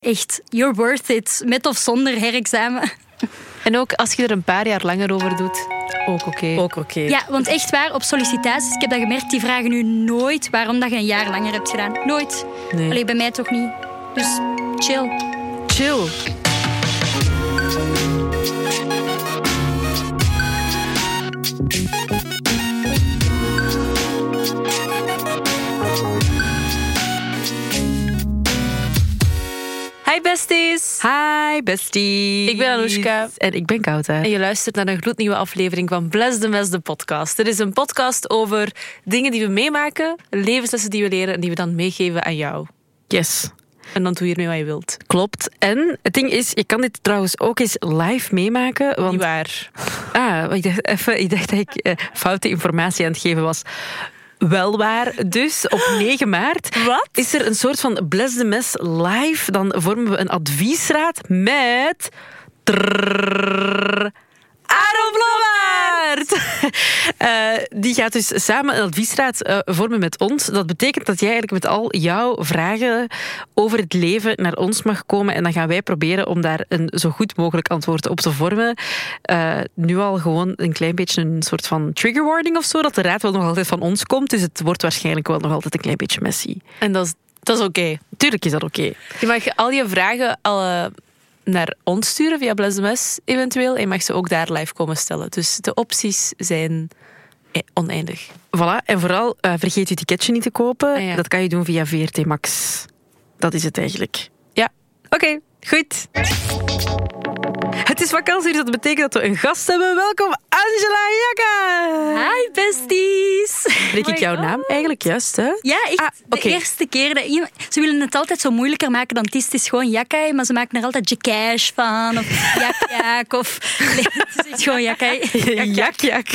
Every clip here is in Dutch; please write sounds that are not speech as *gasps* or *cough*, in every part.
Echt, you're worth it. Met of zonder herexamen. En ook als je er een paar jaar langer over doet, ook oké. Ook oké. Ja, want echt waar, op sollicitaties, ik heb dat gemerkt, die vragen nu nooit waarom dat je een jaar langer hebt gedaan. Nooit. Nee. Alleen bij mij toch niet. Dus chill. Chill. Hi besties! Hi, bestie. Ik ben Anoushka. En ik ben Kouta. En je luistert naar een gloednieuwe aflevering van Bless the Mess, de podcast. Het is een podcast over dingen die we meemaken, levenslessen die we leren en die we dan meegeven aan jou. Yes. En dan doe je ermee wat je wilt. Klopt. En het ding is, je kan dit trouwens ook eens live meemaken. Want, Niet waar. ah, ik dacht, even, ik dacht dat ik eh, foute informatie aan het geven was. Wel waar. Dus op *gasps* 9 maart Wat? is er een soort van Bless the Mess live. Dan vormen we een adviesraad met... *laughs* Eh, die gaat dus samen een adviesraad eh, vormen met ons. Dat betekent dat jij eigenlijk met al jouw vragen over het leven naar ons mag komen. En dan gaan wij proberen om daar een zo goed mogelijk antwoord op te vormen. Eh, nu al gewoon een klein beetje een soort van trigger warning of zo. Dat de raad wel nog altijd van ons komt. Dus het wordt waarschijnlijk wel nog altijd een klein beetje messy. En dat is, dat is oké. Tuurlijk is dat oké. Je mag al je vragen al naar ons sturen via Bless the Mess eventueel. En je mag ze ook daar live komen stellen. Dus de opties zijn eh, oneindig. Voilà. En vooral eh, vergeet je ticketje niet te kopen. Ah, ja. Dat kan je doen via VRT Max. Dat is het eigenlijk. Ja. Oké, goed. Het is vakantie, dus dat betekent dat we een gast hebben. Welkom, Angela Jaka. Hi besties. Spreek ik jouw naam eigenlijk juist, hè? Ja, echt. Ah, De eerste keer dat iemand... Ze willen het altijd zo moeilijker maken dan het is. Het is gewoon Jakkai, maar ze maken er altijd Jakash van. Of *laughs* Jak-Jak. Of... Nee, het is echt gewoon Jakkai. Jak, jak.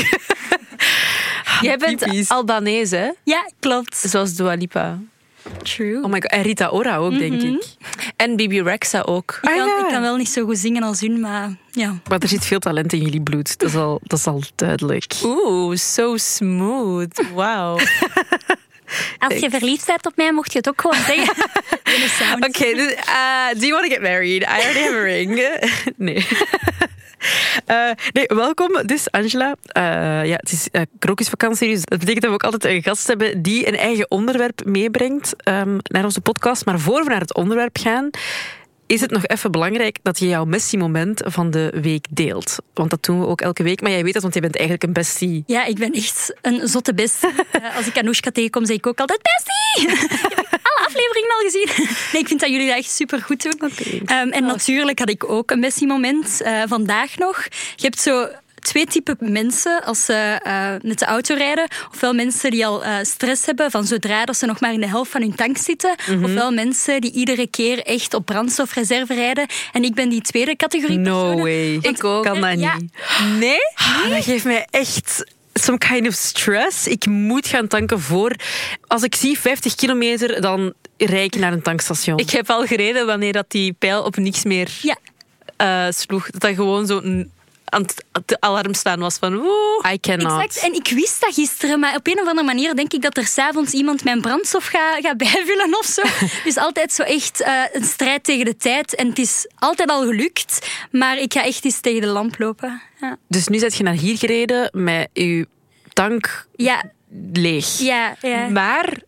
Jij bent. Albanees, hè? Ja, klopt. Zoals Dua Lipa. True. Oh my god, en Rita Ora ook, denk ik. En Bibi Rexa ook. ik, kan, Ah, ja. ik kan wel niet zo goed zingen als hun, maar ja. Maar er zit veel talent in jullie bloed. Dat is al, dat is al duidelijk. Oeh, so smooth. Wauw. *laughs* Als je verliefd bent op mij, mocht je het ook gewoon zeggen. *laughs* Oké, dus, uh, do you want to get married? I already have a ring. *laughs* nee. *laughs* Eh, nee, welkom. Dus Angela, eh, ja, het is uh, krokusvakantie, dus dat betekent dat we ook altijd een gast hebben die een eigen onderwerp meebrengt ehm, naar onze podcast. Maar voor we naar het onderwerp gaan, is het nog even belangrijk dat je jouw Messi-moment van de week deelt. Want dat doen we ook elke week. Maar jij weet dat, want jij bent eigenlijk een bestie. Ja, ik ben echt een zotte bestie. *laughs* Eh, als ik Anoushka tegenkom, zeg ik ook altijd bestie! *laughs* Alle afleveringen al gezien. Nee, ik vind dat jullie dat echt super goed doen. Ehm, en natuurlijk had ik ook een bestie-moment eh, vandaag nog. Je hebt zo twee typen mensen als ze eh, met de auto rijden. Ofwel mensen die al eh, stress hebben van zodra dat ze nog maar in de helft van hun tank zitten. Ofwel mensen die iedere keer echt op brandstofreserve rijden. En ik ben die tweede categorie No personen. way. Ik ook. Kan dat Ja. niet. Nee? dat geeft mij echt some kind of stress. Ik moet gaan tanken voor... Als ik zie 50 kilometer, dan rijd ik naar een tankstation. Ik heb al gereden wanneer dat die pijl op niks meer Ja, eh, sloeg. Dat dat gewoon zo een- aan het alarm staan was van oeh. I cannot. Exact. En ik wist dat gisteren, maar op een of andere manier denk ik dat er s'avonds iemand mijn brandstof gaat gaat *laughs* bijvullen of zo. dus altijd zo echt eh, een strijd tegen de tijd. En het is altijd al gelukt, maar ik ga echt eens tegen de lamp lopen. Ja, Dus nu zit je naar hier gereden met je tank ja, leeg. ja. ja. Maar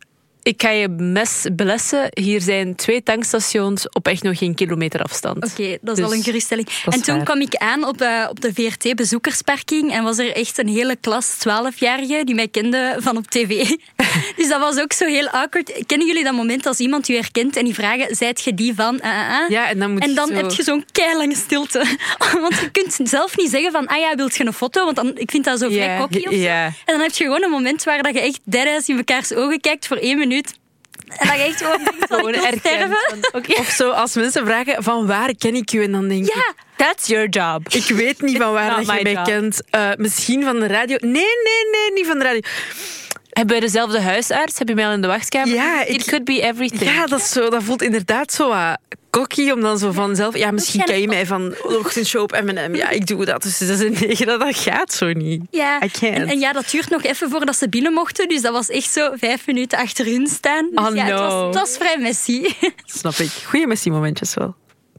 ik ga je mes belessen. Hier zijn twee tankstations op echt nog geen kilometer afstand. Oké, dat is Dus al een geruststelling. En toen waar. kwam ik aan op de, op de VRT-bezoekersparking en was er echt een hele klas 12-jarigen die mij kenden van op tv. *laughs* dus dat was ook zo heel awkward. Kennen jullie dat moment als iemand u herkent en die vragen, zijt je die van... ah, ah? Ja, en dan moet En je dan zo- heb je zo'n keilange stilte. *laughs* Want je kunt zelf niet zeggen van, ah ja, wilt je een foto? Want dan, ik vind dat zo vrij cocky of zo. En dan heb je gewoon een moment waar dat je echt deadass in mekaars ogen kijkt voor één minuut. En dat je echt gewoon *laughs* van, Gewoon ik wil sterven. Of zo, als mensen vragen van waar ken ik u? En dan denk ik... Ja, that's your job. Ik weet niet van waar dat je mij job. kent. Eh, misschien van de radio. Nee, nee, nee, niet van de radio. Hebben wij dezelfde huisarts? Heb je mij al in de wachtkamer? Ja, It could be everything. Ja, dat, is zo, dat voelt inderdaad zo wat cocky om dan zo vanzelf... Ja, misschien ken je mij van ochtendshow op M&M. Ja, ik doe dat. Dus dat is een negen. Dat, dat gaat zo niet. Ja, en, en ja, dat duurt nog even voordat ze binnen mochten. Dus dat was echt zo vijf minuten achter hun staan. Dus Oh, ja, het, no. was, het was vrij messy. Snap ik. Goeie Messi-momentjes wel.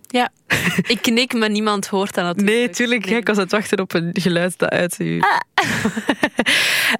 Ja. *laughs* ik knik, maar niemand hoort dat natuurlijk. Nee, tuurlijk. Nee. Ik was aan het wachten op een geluid dat uit u. *laughs*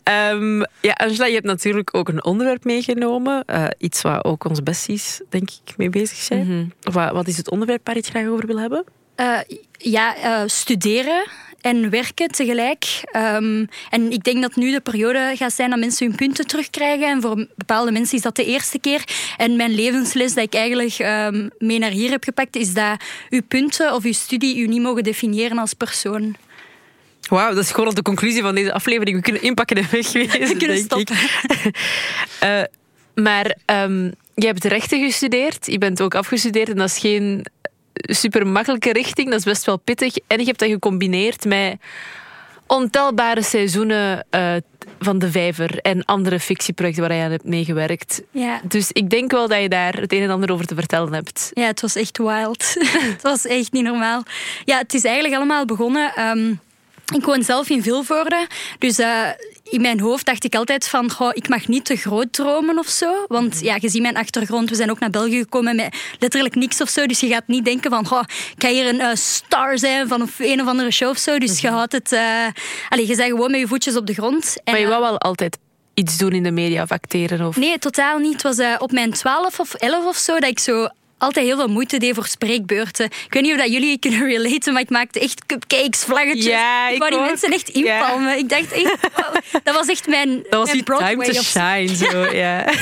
Ehm, ja, Angela, je hebt natuurlijk ook een onderwerp meegenomen. Eh, iets waar ook onze besties, denk ik, mee bezig zijn. Mhm. wat, wat is het onderwerp waar je het graag over wil hebben? Eh, ja, eh, studeren en werken tegelijk. Ehm, en ik denk dat nu de periode gaat zijn dat mensen hun punten terugkrijgen. En voor bepaalde mensen is dat de eerste keer. En mijn levensles dat ik eigenlijk ehm, mee naar hier heb gepakt, is dat uw punten of uw studie u niet mogen definiëren als persoon. Wauw, dat is gewoon al de conclusie van deze aflevering. We kunnen inpakken en wegwezen, *laughs* We kunnen denk stoppen. ik. *laughs* Eh, maar ehm, je hebt rechten gestudeerd, je bent ook afgestudeerd en dat is geen super makkelijke richting, dat is best wel pittig. En je hebt dat gecombineerd met ontelbare seizoenen eh, van De Vijver en andere fictieprojecten waar je aan hebt meegewerkt. Ja. Dus ik denk wel dat je daar het een en ander over te vertellen hebt. Ja, het was echt wild. *laughs* het was echt niet normaal. Ja, het is eigenlijk allemaal begonnen. ehm, ik woon zelf in Vilvoorde. Dus eh, in mijn hoofd dacht ik altijd van... Goh, ik mag niet te groot dromen of zo. Want ja, je ziet mijn achtergrond. We zijn ook naar België gekomen met letterlijk niks of zo. Dus je gaat niet denken van... Goh, ik ga hier een eh, star zijn van een of andere show of zo. Dus je houdt het... eh allee, je bent gewoon met je voetjes op de grond. En, Maar je eh, wou wel altijd iets doen in de media of acteren? Of... Nee, totaal niet. Het was op mijn 12 of 11 of zo dat ik zo altijd heel veel moeite deed voor spreekbeurten. Ik weet niet of dat jullie kunnen relaten, maar ik maakte echt cupcakes, vlaggetjes. Ja, ik wou die mensen echt Ja. inpalmen. Ik dacht echt, wow, dat was echt mijn, *laughs* Dat was mijn die Broadway time to shine. Zo, ja. *laughs*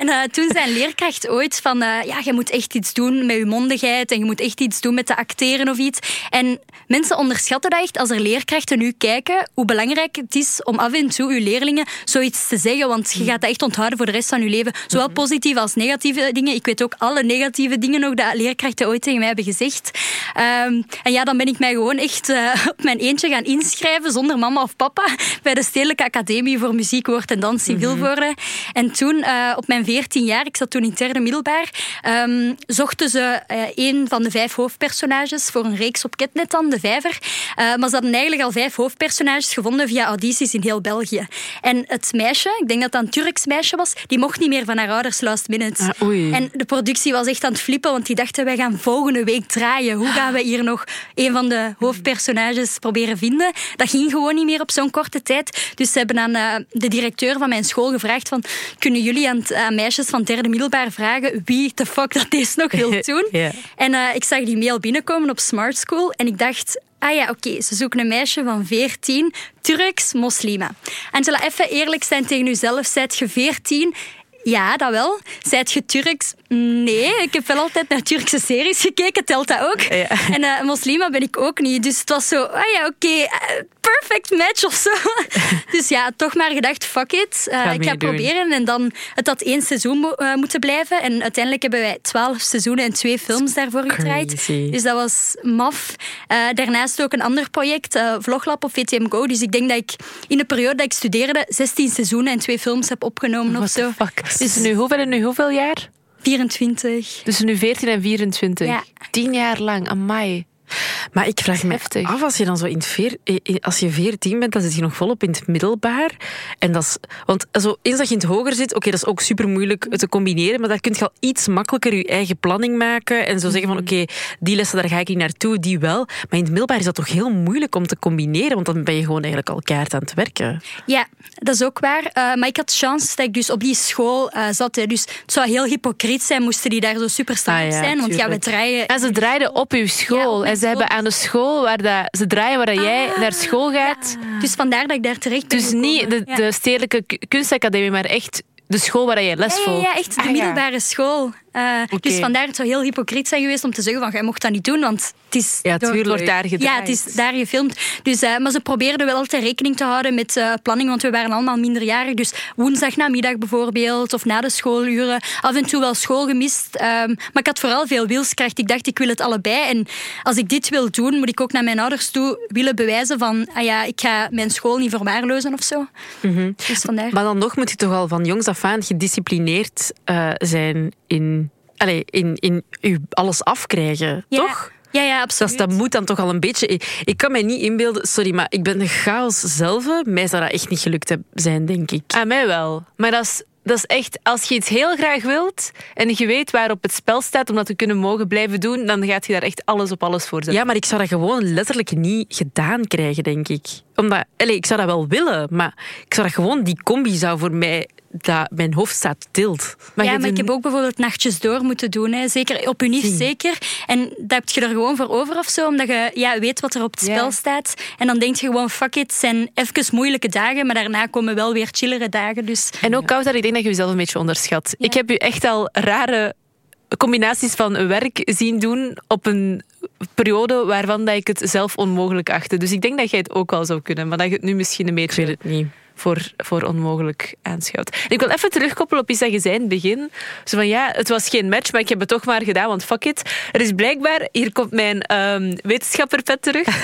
En eh, toen zei een leerkracht ooit van, eh, ja, je moet echt iets doen met je mondigheid en je moet echt iets doen met te acteren of iets. En mensen onderschatten dat echt als er leerkrachten nu kijken, hoe belangrijk het is om af en toe je leerlingen zoiets te zeggen, want je gaat dat echt onthouden voor de rest van je leven. Zowel positieve als negatieve dingen. Ik weet ook alle negatieve dingen nog dat leerkrachten ooit tegen mij hebben gezegd. Ehm, en ja, dan ben ik mij gewoon echt eh, op mijn eentje gaan inschrijven, zonder mama of papa, bij de Stedelijke Academie voor Muziek, Woord en Dans in Vilvoorde. En toen, eh, op mijn 14 jaar, ik zat toen in derde middelbaar, ehm, zochten ze eh, een van de vijf hoofdpersonages voor een reeks op Ketnet dan, De Vijver. Maar ze hadden eigenlijk al vijf hoofdpersonages gevonden via audities in heel België. En het meisje, ik denk dat dat een Turks meisje was, die mocht niet meer van haar ouders last minute. Ah. En de productie was echt aan het flippen, want die dachten, wij gaan volgende week draaien. Hoe gaan we hier nog een van de hoofdpersonages proberen vinden? Dat ging gewoon niet meer op zo'n korte tijd. Dus ze hebben aan eh, de directeur van mijn school gevraagd van, kunnen jullie aan, aan meisjes van derde middelbaar vragen wie de fuck dat deze nog wil *laughs* doen? En eh, ik zag die mail binnenkomen op Smart School en ik dacht... Ah ja, oké, ze zoeken een meisje van 14, Turks, moslima. Angela, even eerlijk zijn tegen jezelf. Zijt je 14? Ja, dat wel. Zijt je Turks? Nee, ik heb wel altijd naar Turkse series gekeken, telt dat ook. Ja. En eh moslima ben ik ook niet. Dus het was zo, ah ja, oké, eh, perfect match of zo. *laughs* dus ja, toch maar gedacht, fuck it. Eh, ik ga proberen. En dan, het had één seizoen mo- moeten blijven. En uiteindelijk hebben wij twaalf seizoenen en twee films daarvoor gedraaid. Dus dat was maf. Daarnaast ook een ander project, Vloglab of VTM Go. Dus ik denk dat ik in de periode dat ik studeerde 16 seizoenen en twee films heb opgenomen of zo. fuck? Dus nu hoeveel en nu hoeveel jaar? 24. Dus nu 14 en 24. Ja. 10 jaar lang, amai. Maar ik vraag me Heftig. af, als je dan zo in veer, eh, eh, als je 14 bent, dan zit je nog volop in het middelbaar. En dat is, want zo, eens dat je in het hoger zit, oké, dat is ook super moeilijk te combineren, maar daar kun je al iets makkelijker je eigen planning maken en zo zeggen van, oké, die lessen, daar ga ik niet naartoe, die wel. Maar in het middelbaar is dat toch heel moeilijk om te combineren, want dan ben je gewoon eigenlijk al keihard aan het werken. Ja, dat is ook waar. Eh, maar ik had chance dat ik dus op die school zat. hè. Dus het zou heel hypocriet zijn moesten die daar zo super streng Ah ja, zijn. Want ja, we draaien... En ze draaiden op uw school. Ja, op mijn en ze hebben aan de school waar dat, ze draaien waar dat jij Ah. naar school gaat. Dus vandaar dat ik daar terecht ben Dus niet de, Ja. de stedelijke kunstacademie, maar echt de school waar jij les Ja, ja, volgt. ja, echt de Ah, ja. middelbare school. Eh. Dus vandaar het zou heel hypocriet zijn geweest om te zeggen van jij mocht dat niet doen, want het is Ja. Het wordt daar gedraaid. Ja, het is daar gefilmd. Dus, eh, maar ze probeerden wel altijd rekening te houden met eh, planning, want we waren allemaal minderjarig. Dus woensdagnamiddag bijvoorbeeld, of na de schooluren. Af en toe wel school gemist. Ehm, maar ik had vooral veel wilskracht. Ik dacht, ik wil het allebei. En als ik dit wil doen, moet ik ook naar mijn ouders toe willen bewijzen van, ah ja, ik ga mijn school niet verwaarlozen of zo. Dus vandaar. Maar dan nog moet je toch al van jongs af aan gedisciplineerd zijn in allee, in, in u alles afkrijgen, Ja. toch? Ja, ja, absoluut. dat moet dan toch al een beetje... Ik, kan mij niet inbeelden... Sorry, maar ik ben een chaos zelf. Mij zou dat echt niet gelukt zijn, denk ik. Aan mij wel. Maar dat is, dat is echt, als je iets heel graag wilt en je weet waar op het spel staat om dat te kunnen mogen blijven doen, dan gaat je daar echt alles op alles voor zetten. Ja, maar ik zou dat gewoon letterlijk niet gedaan krijgen, denk ik. Omdat, allee, ik zou dat wel willen, maar ik zou dat gewoon... Die combi zou voor mij... Dat mijn hoofd staat tilt. Maar ja, je maar ik heb ook bijvoorbeeld nachtjes door moeten doen. Hè. Zeker op unief, Zie. zeker. En dat heb je er gewoon voor over of zo, omdat je ja, weet wat er op het spel staat. En dan denk je gewoon, fuck it, het zijn even moeilijke dagen, maar daarna komen wel weer chillere dagen. Dus En ook koud dat ik denk dat je jezelf een beetje onderschat. Ja. Ik heb u echt al rare combinaties van werk zien doen op een periode waarvan dat ik het zelf onmogelijk achtte. Dus ik denk dat jij het ook al zou kunnen, maar dat je het nu misschien een Ik weet beetje het niet. Voor, voor onmogelijk aanschouwt. En ik wil even terugkoppelen op iets dat je zei in het begin. Zo van ja, het was geen match, maar ik heb het toch maar gedaan, want fuck it. Er is blijkbaar, hier komt mijn ehm wetenschapperpet terug. *laughs*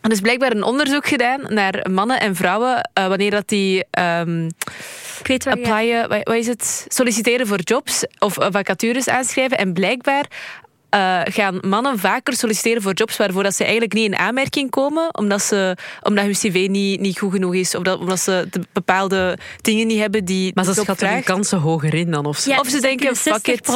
Er is blijkbaar een onderzoek gedaan naar mannen en vrouwen eh, wanneer dat die je... applyen, wat wat is het? Solliciteren voor jobs of eh, vacatures aanschrijven. En blijkbaar eh, gaan mannen vaker solliciteren voor jobs waarvoor dat ze eigenlijk niet in aanmerking komen, omdat, ze, omdat hun cv niet, niet goed genoeg is, of dat, omdat ze de bepaalde dingen niet hebben die Maar ze schatten hun kansen hoger in dan of zo. Ja, Of ze dus denken, kunnen fuck it.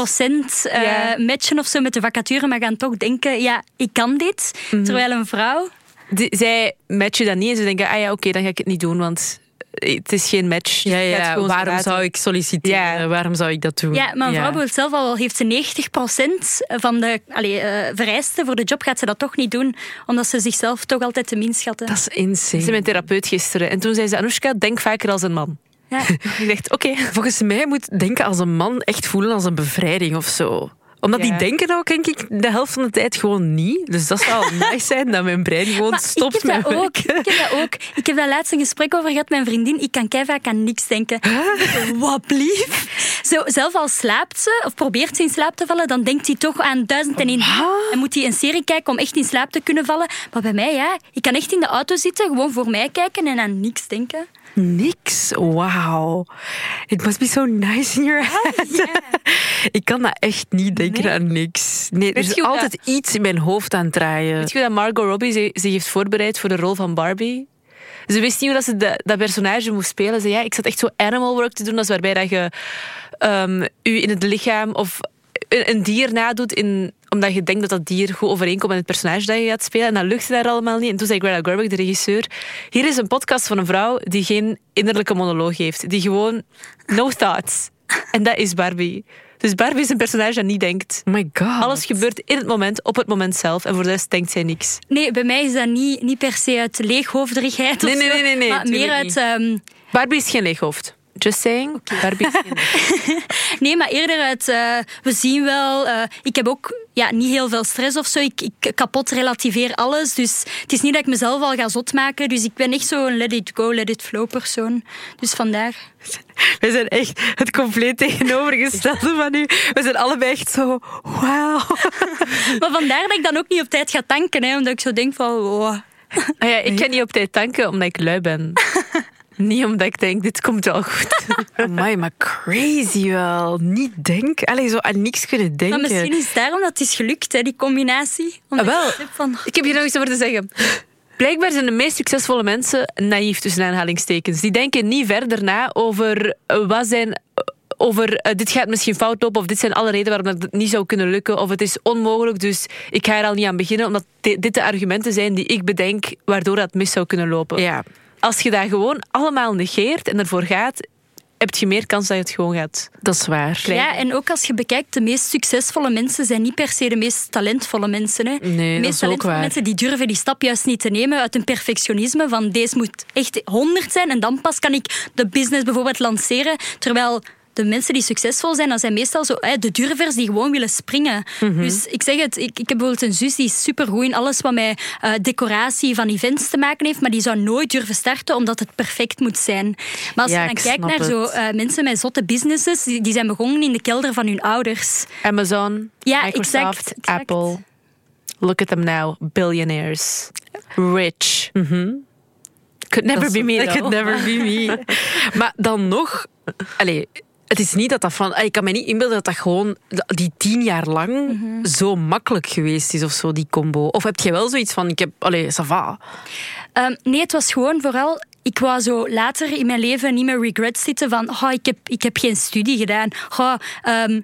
60% eh, Ja. matchen of zo met de vacature, maar gaan toch denken, ja, ik kan dit. Mhm. Terwijl een vrouw... Die- zij matchen dat niet en ze denken, ah ja, oké, dan ga ik het niet doen, want het is geen match. Ja, ja, waarom zou ik solliciteren? Ja. Waarom zou ik dat doen? Ja, maar een vrouw bijvoorbeeld zelf al heeft ze 90% van de allee, eh, vereisten voor de job, gaat ze dat toch niet doen, omdat ze zichzelf toch altijd te min schatten. Dat is insane. Ze mijn therapeut gisteren. En toen zei ze, Anoushka, denk vaker als een man. Ja. *laughs* Ik dacht, oké. Volgens mij moet denken als een man echt voelen als een bevrijding of zo. Omdat Ja. die denken ook, denk ik, de helft van de tijd gewoon niet. Dus dat zou *laughs* nice zijn dat mijn brein gewoon Maar stopt ik heb met dat ook. Ik heb dat ook. Ik heb daar laatst een gesprek over gehad met mijn vriendin. Ik kan kei vaak aan niks denken. Wat blief. Zo, zelf al slaapt ze, of probeert ze in slaap te vallen, dan denkt hij toch aan duizend en één. En moet hij een serie kijken om echt in slaap te kunnen vallen. Maar bij mij, ja. Ik kan echt in de auto zitten, gewoon voor mij kijken en aan niks denken. Niks. Wauw. It must be so nice in your head. *laughs* ik kan dat echt niet denken Nee. aan niks. Nee, er is altijd iets in mijn hoofd aan het draaien. Weet je dat Margot Robbie zich, heeft voorbereid voor de rol van Barbie? Ze wist niet hoe dat ze de- dat personage moest spelen. Ze zei, ja, ik zat echt zo animal work te doen. Dat is waarbij dat je ehm, u in het lichaam of een, een dier nadoet in, omdat je denkt dat dat dier goed overeenkomt met het personage dat je gaat spelen. En dat lukte daar allemaal niet. En toen zei Greta Gerwig, de regisseur, hier is een podcast van een vrouw die geen innerlijke monoloog heeft. Die gewoon no thoughts. En dat is Barbie. Dus Barbie is een personage dat niet denkt. Oh my god. Alles gebeurt in het moment, op het moment zelf. En voor de rest denkt zij niks. Nee, bij mij is dat niet, niet per se uit leeghoofderigheid of Nee, nee, zo, nee, nee, nee, maar meer uit... ehm, Barbie is geen leeghoofd. Just saying. Leeghoofd. *laughs* Nee, maar eerder uit, eh, we zien wel, eh, ik heb ook ja, niet heel veel stress of zo. Ik, ik kapot relativeer alles. Dus het is niet dat ik mezelf al ga zot maken. Dus ik ben echt zo'n let it go, let it flow persoon. Dus vandaar. *laughs* We zijn echt het compleet tegenovergestelde van u. We zijn allebei echt zo, wauw. *laughs* Maar vandaar dat ik dan ook niet op tijd ga tanken. Hè, omdat ik zo denk van, oh. Ah ja, ik kan niet op tijd tanken omdat ik lui ben. Niet omdat ik denk, dit komt wel goed. *laughs* Amai, maar crazy wel. Niet denken. Allee, zo aan niks kunnen Maar denken. misschien is het daarom dat het is gelukt, hè, die combinatie. Ah, wel. ik heb van, Ik heb hier nog iets over te zeggen. Blijkbaar zijn de meest succesvolle mensen naïef tussen aanhalingstekens. Die denken niet verder na over eh, wat zijn. eh, Over eh, dit gaat misschien fout lopen, of dit zijn alle redenen waarom dat het niet zou kunnen lukken, of het is onmogelijk, dus ik ga er al niet aan beginnen, omdat di- dit de argumenten zijn die ik bedenk waardoor dat mis zou kunnen lopen. Ja, Als je dat gewoon allemaal negeert en ervoor gaat, heb je meer kans dat je het gewoon gaat. dat is waar. Krijgen. Ja, en ook als je bekijkt, de meest succesvolle mensen zijn niet per se de meest talentvolle mensen. Hè. Nee, de dat meest talentvolle waar. mensen die durven die stap juist niet te nemen uit een perfectionisme van deze moet echt 100 zijn en dan pas kan ik de business bijvoorbeeld lanceren. Terwijl de mensen die succesvol zijn, dat zijn meestal zo, hè, de durvers die gewoon willen springen. Mhm. Dus ik zeg het, ik, ik heb bijvoorbeeld een zus die is supergoed in alles wat met eh, decoratie van events te maken heeft, maar die zou nooit durven starten omdat het perfect moet zijn. Maar als Ja, je dan kijkt naar zo, eh, mensen met zotte businesses, die, die zijn begonnen in de kelder van hun ouders. Amazon, Ja, Microsoft, exact, exact. Apple. Look at them now, billionaires, rich. Could never be me. Could never be me. maar dan nog... Allee, het is niet dat dat van... Ik kan me niet inbeelden dat dat gewoon die tien jaar lang Mhm. zo makkelijk geweest is of zo, die combo. Of heb jij wel zoiets van, ik heb... Allee, ça va. Ehm, nee, het was gewoon vooral. Ik wou zo later in mijn leven niet meer regret zitten van oh, ik, heb, ik heb geen studie gedaan. Oh,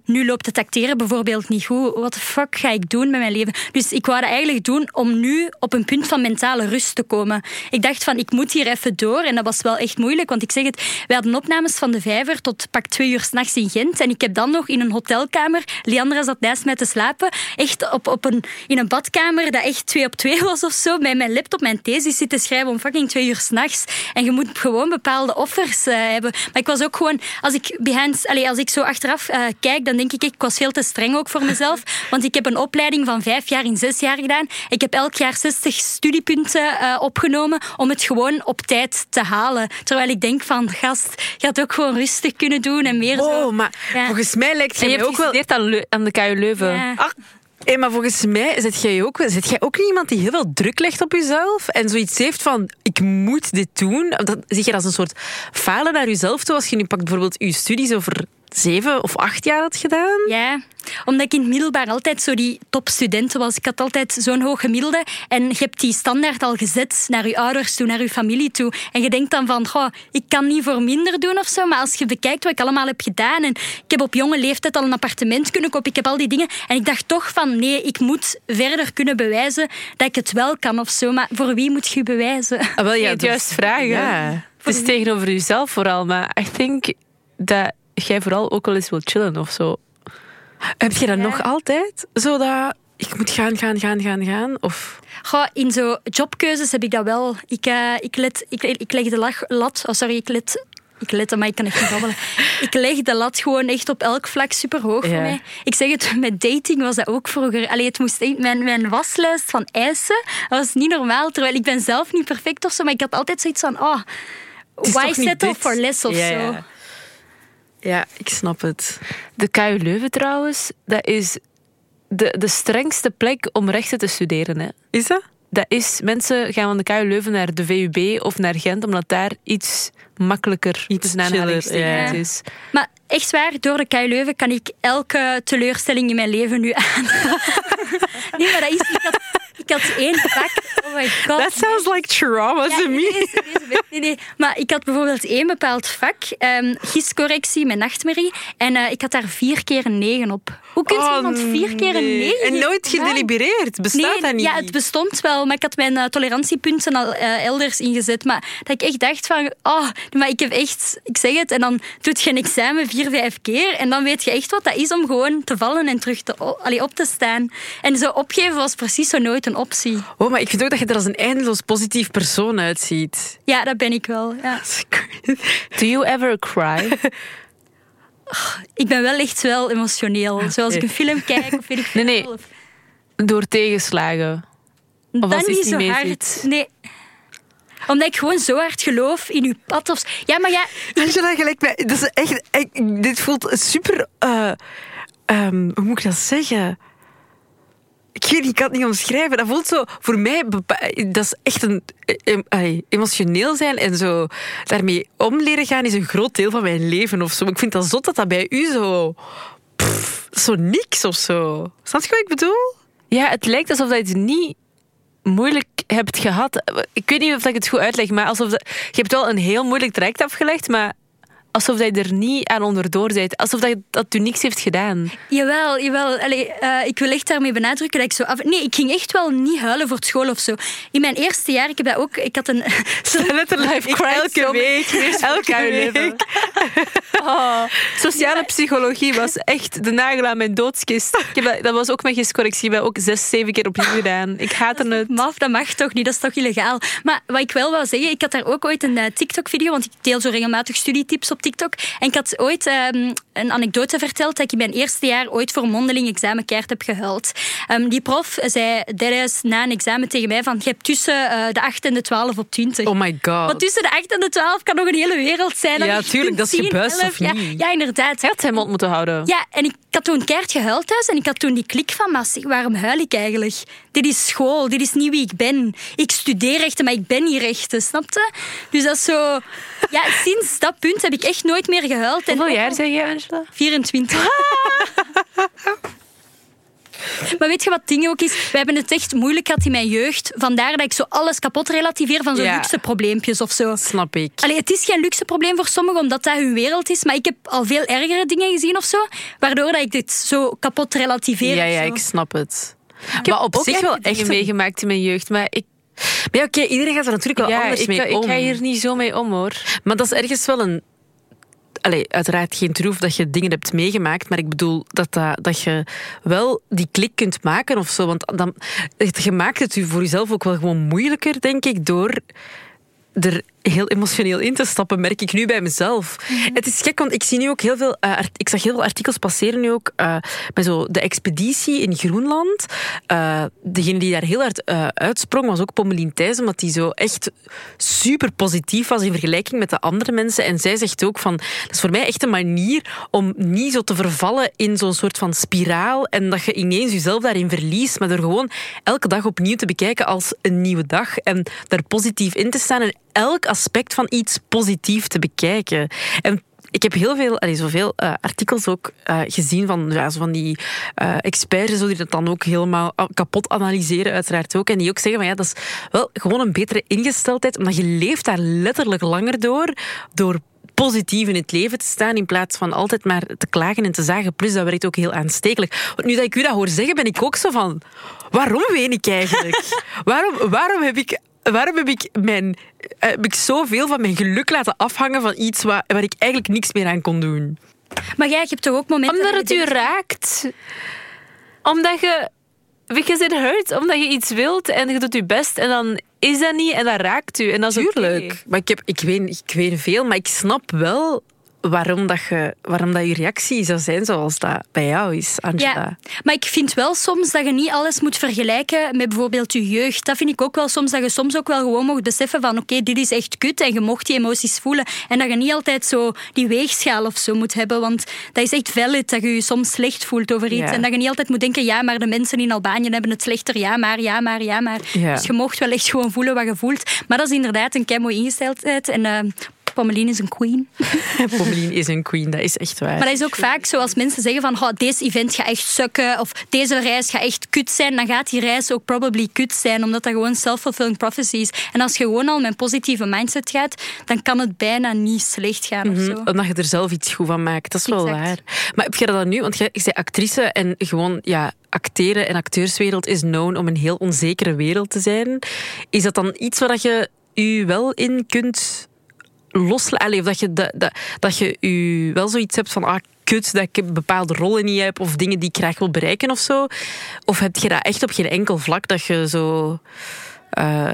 nu loopt het acteren bijvoorbeeld niet goed. Wat de fuck ga ik doen met mijn leven? Dus ik wou dat eigenlijk doen om nu op een punt van mentale rust te komen. Ik dacht van ik moet hier even door. En dat was wel echt moeilijk. Want ik zeg het, wij hadden opnames van de vijver tot pak twee uur s'nachts in Gent. En ik heb dan nog in een hotelkamer, Leandra zat naast mij te slapen, echt op, op een, in een badkamer dat echt twee op twee *laughs* was of zo, met mijn laptop, mijn thesis zitten schrijven om fucking twee uur s'nachts. En je moet gewoon bepaalde offers eh, hebben. Maar ik was ook gewoon, als ik, behind, allez, als ik zo achteraf eh, kijk, dan denk ik, ik was veel te streng ook voor mezelf. *laughs* Want ik heb een opleiding van vijf jaar in zes jaar gedaan. Ik heb elk jaar 60 studiepunten eh, opgenomen om het gewoon op tijd te halen. Terwijl ik denk van, gast, je had ook gewoon rustig kunnen doen en meer zo. Oh, maar Ja. volgens mij lijkt je mij hebt ook wel... aan, aan de KU Leuven. Ja. Ach, hé, maar volgens mij zit jij, ook, jij ook iemand die heel veel druk legt op jezelf en zoiets heeft van, ik moet dit doen. Dat, zie je als een soort falen naar jezelf toe als je nu pakt bijvoorbeeld je studies over zeven of acht jaar had gedaan? Ja, omdat ik in het middelbaar altijd zo die topstudenten was. Ik had altijd zo'n hoog gemiddelde. En je hebt die standaard al gezet naar je ouders toe, naar je familie toe. En je denkt dan van, goh, ik kan niet voor minder doen of zo. Maar als je bekijkt wat ik allemaal heb gedaan. En ik heb op jonge leeftijd al een appartement kunnen kopen. Ik heb al die dingen. En ik dacht toch van, nee, ik moet verder kunnen bewijzen dat ik het wel kan of zo. Maar voor wie moet je bewijzen? Ah, wel, Je ja, *laughs* het juist vragen. Ja. Het is tegenover jezelf vooral, maar I think dat jij vooral ook wel eens wilt chillen of zo. Heb je dat Ja. nog altijd? Zo dat, ik moet gaan, gaan, gaan, gaan, gaan? Of... Goh, in zo jobkeuzes heb ik dat wel. Ik, eh, ik, let, ik, ik leg de lat... Oh, sorry, ik let... Ik let, maar ik kan echt niet babbelen. *laughs* Ik leg de lat gewoon echt op elk vlak super hoog voor mij. Ik zeg het, met dating was dat ook vroeger. Allee, het moest mijn, mijn waslijst van eisen dat was niet normaal. Terwijl ik ben zelf niet perfect of zo, maar ik had altijd zoiets van... Oh, is why settle for less of Ja, zo? ja. Ja, ik snap het. De KU Leuven trouwens, dat is de, de strengste plek om rechten te studeren. Hè. Is dat? Dat is, mensen gaan van de KU Leuven naar de VUB of naar Gent, omdat daar iets makkelijker Iets chiller, ja. is. Maar echt waar, door de KU Leuven kan ik elke teleurstelling in mijn leven nu aan. *laughs* nee, maar dat is... Had, ik had één vak... Oh my god. That sounds like trauma Ja, to me. nee, nee, nee, nee. Maar ik had bijvoorbeeld één bepaald vak, ehm giscorrectie met nachtmerrie. En eh, ik had daar vier keer een negen op. Hoe kun je Oh, iemand vier keer een nee. En nooit gedelibereerd? Bestaat Nee, dat niet? ja, het bestond wel, maar ik had mijn eh, tolerantiepunten al eh, elders ingezet. Maar dat ik echt dacht van, oh, maar ik heb echt, ik zeg het, en dan doet je een examen vier, vijf keer en dan weet je echt wat dat is om gewoon te vallen en terug te, allee, op te staan. En zo opgeven was precies zo nooit een optie. Oh, maar ik vind ook dat je er als een eindeloos positief persoon uitziet. Ja, dat ben ik wel. Ja. *laughs* Do you ever cry? *laughs* Ik ben wel echt wel emotioneel. Zoals ik een film kijk of weet ik *laughs* Nee, nee. veel, Door tegenslagen. Of als Dan iets niet zo hard. Nee. Omdat ik gewoon zo hard geloof in uw pad. Of... Ja, maar ja, Angela, gelijk mij. Dat is echt, dit voelt super. eh, ehm, hoe moet ik dat zeggen? Ik kan het niet omschrijven. Dat voelt zo voor mij. Dat is echt een. ai, emotioneel zijn en zo daarmee om leren gaan is een groot deel van mijn leven of zo. Ik vind dat zot dat dat bij u zo. zo niks of zo. Snap je wat ik bedoel? Ja, het lijkt alsof dat je het niet moeilijk hebt gehad. Ik weet niet of ik het goed uitleg, maar alsof je hebt wel een heel moeilijk traject afgelegd, maar alsof je er niet aan onderdoor bent. Alsof dat, dat u niks heeft gedaan. Jawel, jawel. Allee, eh, ik wil echt daarmee benadrukken dat ik zo af... Nee, ik ging echt wel niet huilen voor het school of zo. In mijn eerste jaar, ik heb dat ook... Ik had een... *laughs* Ik cried elke many week. Elke week. *laughs* Oh, sociale psychologie was echt de nagel aan mijn doodskist. Ik heb dat, dat was ook mijn giscorrectie. Ik heb dat ook zes, zeven keer opnieuw gedaan. Ik haatte het. Maf, dat mag toch niet? Dat is toch illegaal? Maar wat ik wel wou zeggen, ik had daar ook ooit een eh, TikTok-video, want ik deel zo regelmatig studietips op TikTok. En ik had ooit ehm, een anekdote verteld dat ik in mijn eerste jaar ooit voor een mondeling examen keihard heb gehuild. Ehm, die prof zei destijds na een examen tegen mij van, je hebt tussen eh, de 8 en de 12 op 20. Oh my god. Want tussen de 8 en de 12 kan nog een hele wereld zijn. Ja, Je tuurlijk, dat is 10, gebuist 11, of niet. Ja, inderdaad. Hij had zijn mond moeten houden. Ja, en ik ik had toen keihard gehuild thuis en ik had toen die klik van, maar waarom huil ik eigenlijk? Dit is school, dit is niet wie ik ben. Ik studeer rechten, maar ik ben niet rechten, snapte? Dus dat is zo... *laughs* Ja, sinds dat punt heb ik echt nooit meer gehuild. Hoeveel jaar zeg je, Angela? *laughs* 24. Maar weet je wat ding ook is? We hebben het echt moeilijk gehad in mijn jeugd. Vandaar dat ik zo alles kapot relativeer van zo'n Ja. luxe probleempjes of zo. Snap ik. Allee, het is geen luxe probleem voor sommigen, omdat dat hun wereld is. Maar ik heb al veel ergere dingen gezien of zo. Waardoor dat ik dit zo kapot relativeer. Ja, ja, ik snap het. Ik maar op zich wel echt... meegemaakt in mijn jeugd, maar ik, Maar ja, oké, iedereen gaat er natuurlijk wel ja, anders ik, mee ik om. ga hier niet zo mee om, hoor. Maar dat is ergens wel een... Allee, uiteraard geen troef dat je dingen hebt meegemaakt, maar ik bedoel dat, dat, je wel die klik kunt maken of zo. Want dan, je maakt het voor jezelf ook wel gewoon moeilijker, denk ik, door er heel emotioneel in te stappen, merk ik nu bij mezelf. Het is gek, want ik zie nu ook heel veel... eh, ik zag heel veel artikels passeren nu ook eh, met zo de expeditie in Groenland. Eh, degene die daar heel hard uitsprong was ook Pommelien Thijs, omdat die zo echt super positief was in vergelijking met de andere mensen. En zij zegt ook van, dat is voor mij echt een manier om niet zo te vervallen in zo'n soort van spiraal en dat je ineens jezelf daarin verliest, maar door gewoon elke dag opnieuw te bekijken als een nieuwe dag en daar positief in te staan en elk aspect van iets positief te bekijken. En ik heb heel veel, allee, zoveel eh, artikels ook eh, gezien van, ja, zo van die eh, experts zo die dat dan ook helemaal kapot analyseren, uiteraard ook. En die ook zeggen van ja, dat is wel gewoon een betere ingesteldheid, omdat je leeft daar letterlijk langer door, door positief in het leven te staan in plaats van altijd maar te klagen en te zagen. Plus, dat werkt ook heel aanstekelijk. Want nu dat ik u dat hoor zeggen, ben ik ook zo van... Waarom ween ik eigenlijk? *laughs* waarom, waarom heb ik... Waarom heb ik, mijn, eh, heb ik zoveel van mijn geluk laten afhangen van iets waar, waar ik eigenlijk niks meer aan kon doen? Maar jij hebt toch ook momenten... Omdat dat het je u denkt- raakt. Omdat je... Because it hurts. Omdat je iets wilt en je doet je best en dan is dat niet en dat raakt u. En dat is. Tuurlijk. Maar ik, heb, ik, weet, ik weet veel, maar ik snap wel waarom, dat je, waarom dat je reactie zou zijn zoals dat bij jou is, Angela. Ja, maar ik vind wel soms dat je niet alles moet vergelijken met bijvoorbeeld je jeugd. Dat vind ik ook wel soms, dat je soms ook wel gewoon mocht beseffen van oké, dit is echt kut en je mocht die emoties voelen. En dat je niet altijd zo die weegschaal of zo moet hebben, want dat is echt valid dat je je soms slecht voelt over iets. Ja. En dat je niet altijd moet denken, ja, maar de mensen in Albanië hebben het slechter, ja, maar, ja, maar, ja, maar. Ja. Dus je mocht wel echt gewoon voelen wat je voelt. Maar dat is inderdaad een kei mooie ingesteldheid. En eh Pommelien is een queen. *laughs* Pommelien is een queen, dat is echt waar. Maar dat is ook vaak zo als mensen zeggen van oh, deze event gaat echt sukken of deze reis gaat echt kut zijn, dan gaat die reis ook probably kut zijn, omdat dat gewoon self-fulfilling prophecy is. En als je gewoon al met een positieve mindset gaat, dan kan het bijna niet slecht gaan of zo. Mhm, Omdat je er zelf iets goed van maakt. Dat is wel waar. Maar heb je dat dan nu? Want jij je bent actrice en gewoon ja, acteren en acteurswereld is known om een heel onzekere wereld te zijn. Is dat dan iets waar dat je u wel in kunt loslaten? Of dat je, dat, dat, dat je u wel zoiets hebt van ah, kut, dat ik bepaalde rollen niet heb of dingen die ik graag wil bereiken of zo? Of heb je dat echt op geen enkel vlak dat je zo... eh,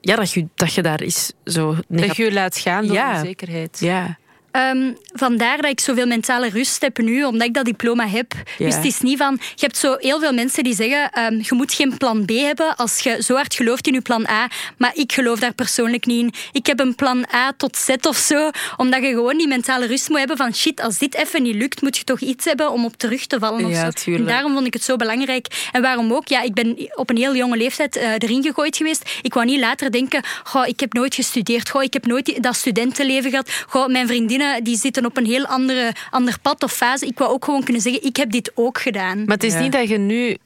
ja, dat je, dat je daar is zo... Dat je je laat gaan door Ja. onzekerheid. Ja. Ehm, vandaar dat ik zoveel mentale rust heb nu, omdat ik dat diploma heb. Ja. Dus het is niet van... Je hebt zo heel veel mensen die zeggen, ehm, je moet geen plan B hebben als je zo hard gelooft in je plan A. Maar ik geloof daar persoonlijk niet in. Ik heb een plan A tot Z of zo, omdat je gewoon die mentale rust moet hebben van shit, als dit even niet lukt, moet je toch iets hebben om op terug te vallen of Ja, zo. En daarom vond ik het zo belangrijk. En waarom ook? Ja, ik ben op een heel jonge leeftijd eh, erin gegooid geweest. Ik wou niet later denken, goh, ik heb nooit gestudeerd, goh, ik heb nooit dat studentenleven gehad, goh, mijn vriendinnen die zitten op een heel andere, ander pad of fase. Ik wou ook gewoon kunnen zeggen, ik heb dit ook gedaan. Maar het is Ja. niet dat je nu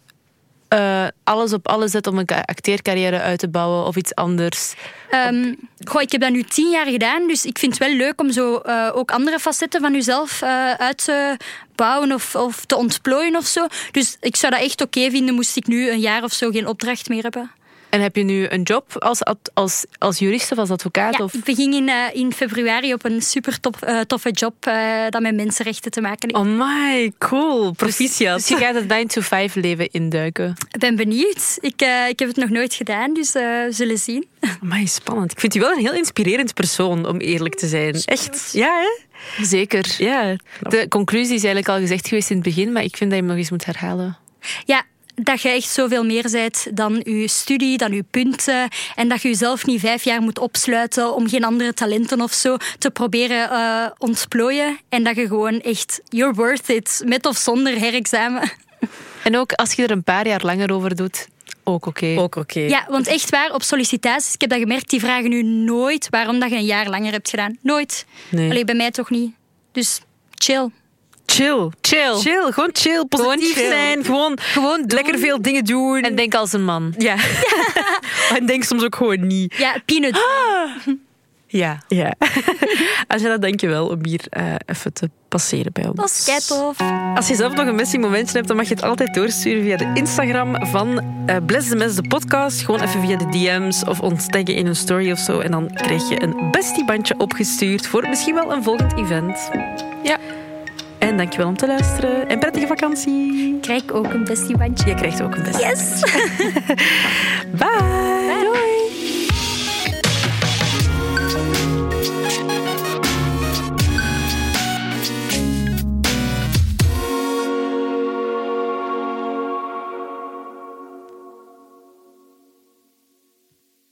eh, alles op alles zet om een acteercarrière uit te bouwen of iets anders. Ehm, goh, ik heb dat nu tien jaar gedaan, dus ik vind het wel leuk om zo eh, ook andere facetten van jezelf eh, uit te bouwen of, of te ontplooien of zo. Dus ik zou dat echt oké vinden, moest ik nu een jaar of zo geen opdracht meer hebben. En heb je nu een job als, als, als jurist of als advocaat? Ja, of? ik begin in, eh, in februari op een super top, eh, toffe job eh, dat met mensenrechten te maken heeft. Oh my, cool. Proficiat. Dus je gaat het 9 to 5 leven induiken. Ik ben benieuwd. Ik, ik heb het nog nooit gedaan, dus we zullen zien. Amai, spannend. Ik vind u wel een heel inspirerend persoon, om eerlijk te zijn. Echt. Ja, hè? Zeker. Ja. De conclusie is eigenlijk al gezegd geweest in het begin, maar ik vind dat je hem nog eens moet herhalen. Ja, dat je echt zoveel meer bent dan je studie, dan je punten. En dat je jezelf niet vijf jaar moet opsluiten om geen andere talenten of zo te proberen uh, ontplooien. En dat je gewoon echt, you're worth it, met of zonder herexamen. En ook als je er een paar jaar langer over doet, ook oké. Ook oké. Ja, want echt waar, op sollicitaties, ik heb dat gemerkt, die vragen nu nooit waarom dat je een jaar langer hebt gedaan. Nooit. Nee. Alleen bij mij toch niet. Dus chill. Chill. Chill. Chill, gewoon chill. Positief chill. zijn. Gewoon, Gewoon doen. lekker veel dingen doen. En denk als een man. ja. *laughs* en denk soms ook gewoon niet. Ja, peanut. *laughs* Ja. Ja. *laughs* Angela, dankjewel om hier eh, even te passeren bij ons. Dat is keitof. Als je zelf nog een messy momentje hebt, dan mag je het altijd doorsturen via de Instagram van uh, Bless the Mess, de podcast. Gewoon even via de DM's of ons taggen in een story of zo. En dan krijg je een bestiebandje opgestuurd voor misschien wel een volgend event. Ja. Dankjewel om te luisteren. En prettige vakantie. Krijg ook een bestiebandje. Je krijgt ook een bestiebandje. Yes! *laughs* Bye. Bye. Doei.